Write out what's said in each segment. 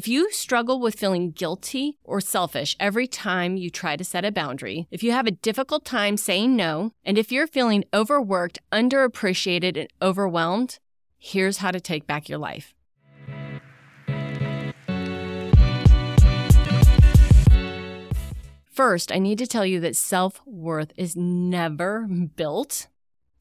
If you struggle with feeling guilty or selfish every time you try to set a boundary, if you have a difficult time saying no, and if you're feeling overworked, underappreciated, and overwhelmed, here's how to take back your life. First, I need to tell you that self worth is never built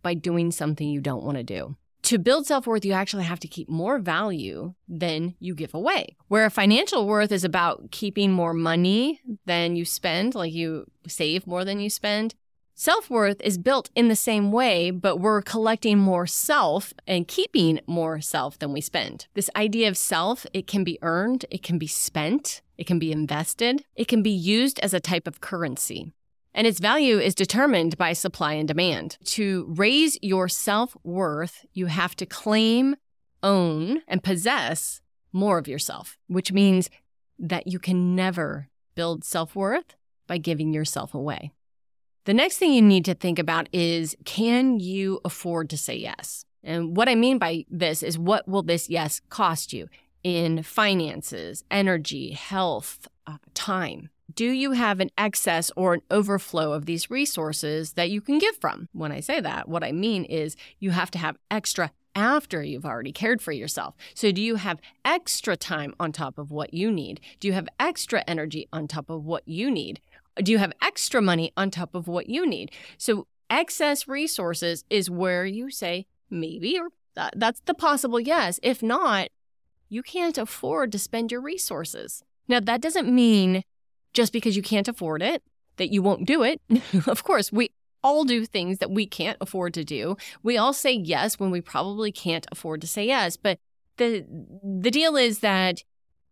by doing something you don't want to do. To build self worth, you actually have to keep more value than you give away. Where financial worth is about keeping more money than you spend, like you save more than you spend, Self worth is built in the same way, but we're collecting more self and keeping more self than we spend. This idea of self, it can be earned, it can be spent, it can be invested, it can be used as a type of currency. And its value is determined by supply and demand. To raise your self worth, you have to claim, own, and possess more of yourself, which means that you can never build self worth by giving yourself away. The next thing you need to think about is can you afford to say yes? And what I mean by this is what will this yes cost you in finances, energy, health, uh, time? Do you have an excess or an overflow of these resources that you can give from? When I say that, what I mean is you have to have extra after you've already cared for yourself. So, do you have extra time on top of what you need? Do you have extra energy on top of what you need? Do you have extra money on top of what you need? So, excess resources is where you say maybe, or that, that's the possible yes. If not, you can't afford to spend your resources. Now, that doesn't mean just because you can't afford it that you won't do it. of course, we all do things that we can't afford to do. We all say yes when we probably can't afford to say yes. But the the deal is that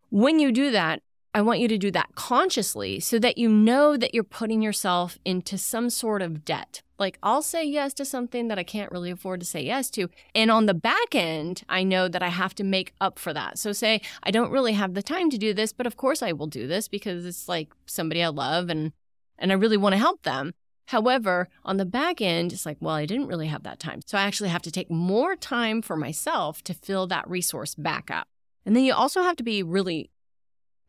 when you do that, I want you to do that consciously so that you know that you're putting yourself into some sort of debt. Like, I'll say yes to something that I can't really afford to say yes to. And on the back end, I know that I have to make up for that. So, say, I don't really have the time to do this, but of course I will do this because it's like somebody I love and, and I really want to help them. However, on the back end, it's like, well, I didn't really have that time. So, I actually have to take more time for myself to fill that resource back up. And then you also have to be really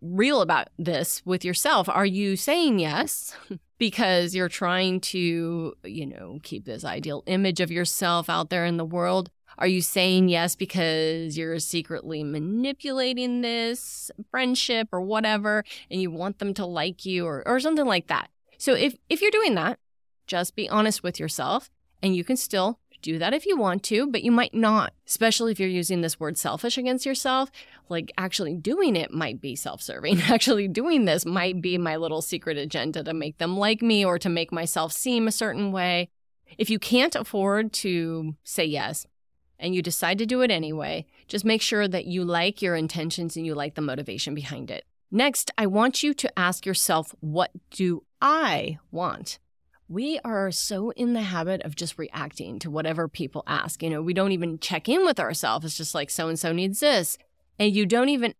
real about this with yourself. Are you saying yes because you're trying to, you know, keep this ideal image of yourself out there in the world? Are you saying yes because you're secretly manipulating this friendship or whatever and you want them to like you or, or something like that? So if, if you're doing that, just be honest with yourself and you can still do that if you want to, but you might not, especially if you're using this word selfish against yourself. Like actually doing it might be self serving. actually doing this might be my little secret agenda to make them like me or to make myself seem a certain way. If you can't afford to say yes and you decide to do it anyway, just make sure that you like your intentions and you like the motivation behind it. Next, I want you to ask yourself, what do I want? We are so in the habit of just reacting to whatever people ask. You know, we don't even check in with ourselves. It's just like so and so needs this. And you don't even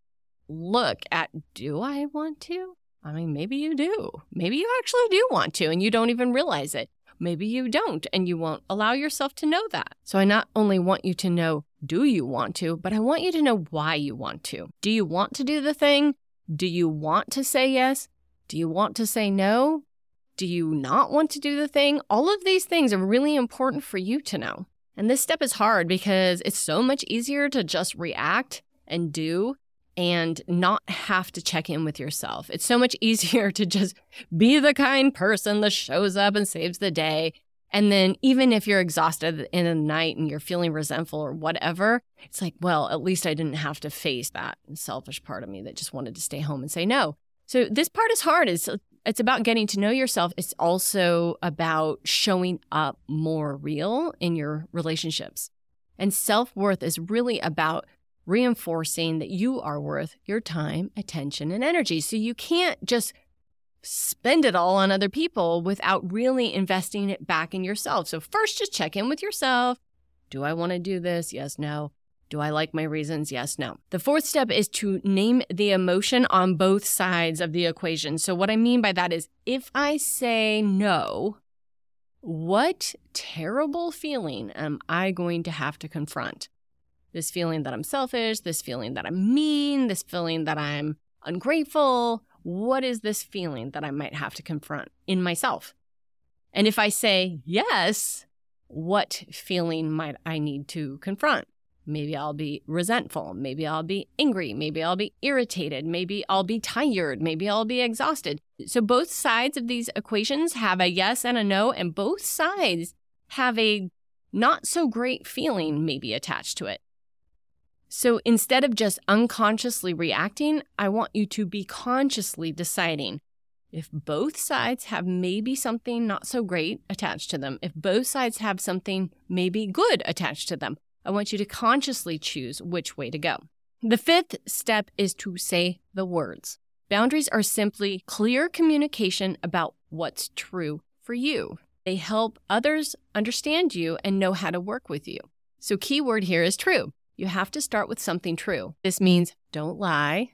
look at, do I want to? I mean, maybe you do. Maybe you actually do want to, and you don't even realize it. Maybe you don't, and you won't allow yourself to know that. So I not only want you to know, do you want to, but I want you to know why you want to. Do you want to do the thing? Do you want to say yes? Do you want to say no? Do you not want to do the thing? All of these things are really important for you to know. And this step is hard because it's so much easier to just react and do and not have to check in with yourself. It's so much easier to just be the kind person that shows up and saves the day. And then, even if you're exhausted in the night and you're feeling resentful or whatever, it's like, well, at least I didn't have to face that selfish part of me that just wanted to stay home and say no. So, this part is hard. It's it's about getting to know yourself. It's also about showing up more real in your relationships. And self worth is really about reinforcing that you are worth your time, attention, and energy. So you can't just spend it all on other people without really investing it back in yourself. So, first, just check in with yourself. Do I want to do this? Yes, no. Do I like my reasons? Yes, no. The fourth step is to name the emotion on both sides of the equation. So, what I mean by that is if I say no, what terrible feeling am I going to have to confront? This feeling that I'm selfish, this feeling that I'm mean, this feeling that I'm ungrateful. What is this feeling that I might have to confront in myself? And if I say yes, what feeling might I need to confront? Maybe I'll be resentful. Maybe I'll be angry. Maybe I'll be irritated. Maybe I'll be tired. Maybe I'll be exhausted. So both sides of these equations have a yes and a no, and both sides have a not so great feeling maybe attached to it. So instead of just unconsciously reacting, I want you to be consciously deciding if both sides have maybe something not so great attached to them, if both sides have something maybe good attached to them, I want you to consciously choose which way to go. The fifth step is to say the words. Boundaries are simply clear communication about what's true for you. They help others understand you and know how to work with you. So, key word here is true you have to start with something true. This means don't lie.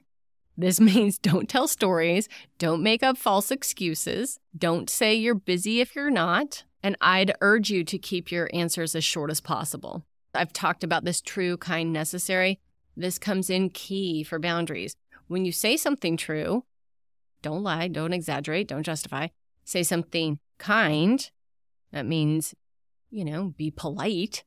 This means don't tell stories. Don't make up false excuses. Don't say you're busy if you're not. And I'd urge you to keep your answers as short as possible. I've talked about this true, kind, necessary. This comes in key for boundaries. When you say something true, don't lie, don't exaggerate, don't justify. Say something kind. That means, you know, be polite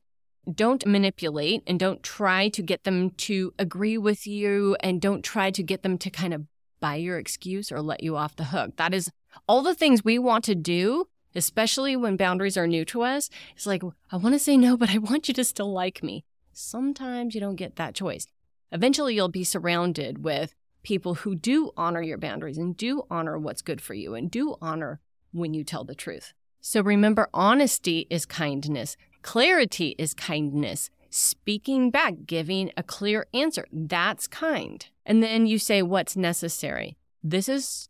don't manipulate and don't try to get them to agree with you and don't try to get them to kind of buy your excuse or let you off the hook. That is all the things we want to do, especially when boundaries are new to us. It's like, I want to say no, but I want you to still like me. Sometimes you don't get that choice. Eventually, you'll be surrounded with people who do honor your boundaries and do honor what's good for you and do honor when you tell the truth. So remember, honesty is kindness. Clarity is kindness. Speaking back, giving a clear answer, that's kind. And then you say what's necessary. This is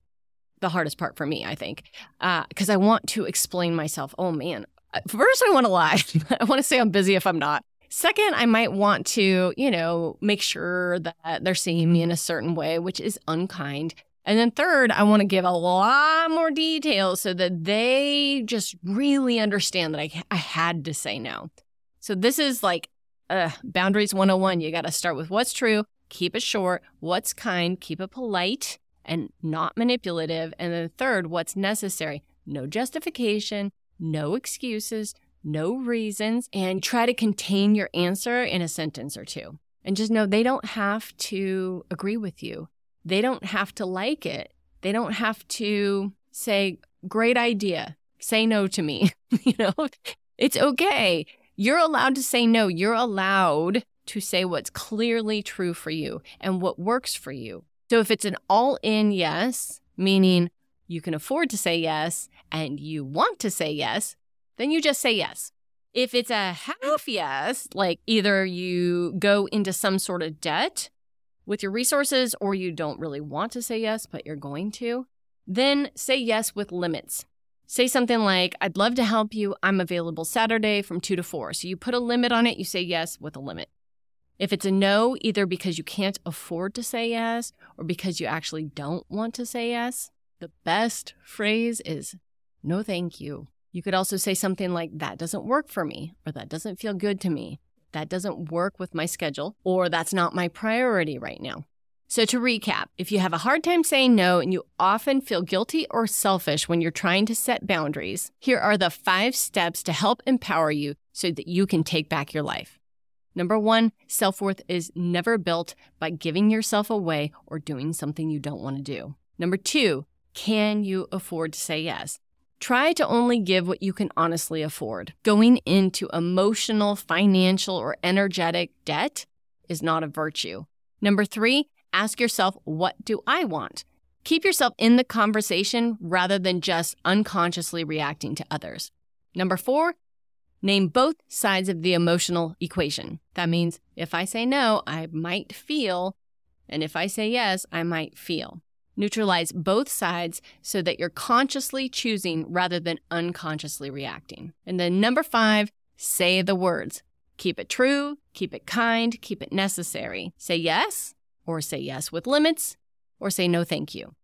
the hardest part for me, I think, because uh, I want to explain myself. Oh man, first I want to lie. I want to say I'm busy if I'm not. Second, I might want to, you know, make sure that they're seeing me in a certain way, which is unkind. And then third, I want to give a lot more details so that they just really understand that I, I had to say no. So this is like uh, boundaries 101. You got to start with what's true, keep it short, what's kind, keep it polite and not manipulative. And then third, what's necessary. No justification, no excuses, no reasons, and try to contain your answer in a sentence or two. And just know they don't have to agree with you. They don't have to like it. They don't have to say, great idea, say no to me. you know, it's okay. You're allowed to say no. You're allowed to say what's clearly true for you and what works for you. So if it's an all in yes, meaning you can afford to say yes and you want to say yes, then you just say yes. If it's a half yes, like either you go into some sort of debt with your resources or you don't really want to say yes, but you're going to, then say yes with limits. Say something like, I'd love to help you. I'm available Saturday from 2 to 4. So you put a limit on it, you say yes with a limit. If it's a no, either because you can't afford to say yes or because you actually don't want to say yes, the best phrase is no thank you. You could also say something like, that doesn't work for me, or that doesn't feel good to me, that doesn't work with my schedule, or that's not my priority right now. So, to recap, if you have a hard time saying no and you often feel guilty or selfish when you're trying to set boundaries, here are the five steps to help empower you so that you can take back your life. Number one, self worth is never built by giving yourself away or doing something you don't want to do. Number two, can you afford to say yes? Try to only give what you can honestly afford. Going into emotional, financial, or energetic debt is not a virtue. Number three, ask yourself, what do I want? Keep yourself in the conversation rather than just unconsciously reacting to others. Number four, name both sides of the emotional equation. That means if I say no, I might feel, and if I say yes, I might feel. Neutralize both sides so that you're consciously choosing rather than unconsciously reacting. And then number five, say the words. Keep it true, keep it kind, keep it necessary. Say yes, or say yes with limits, or say no thank you.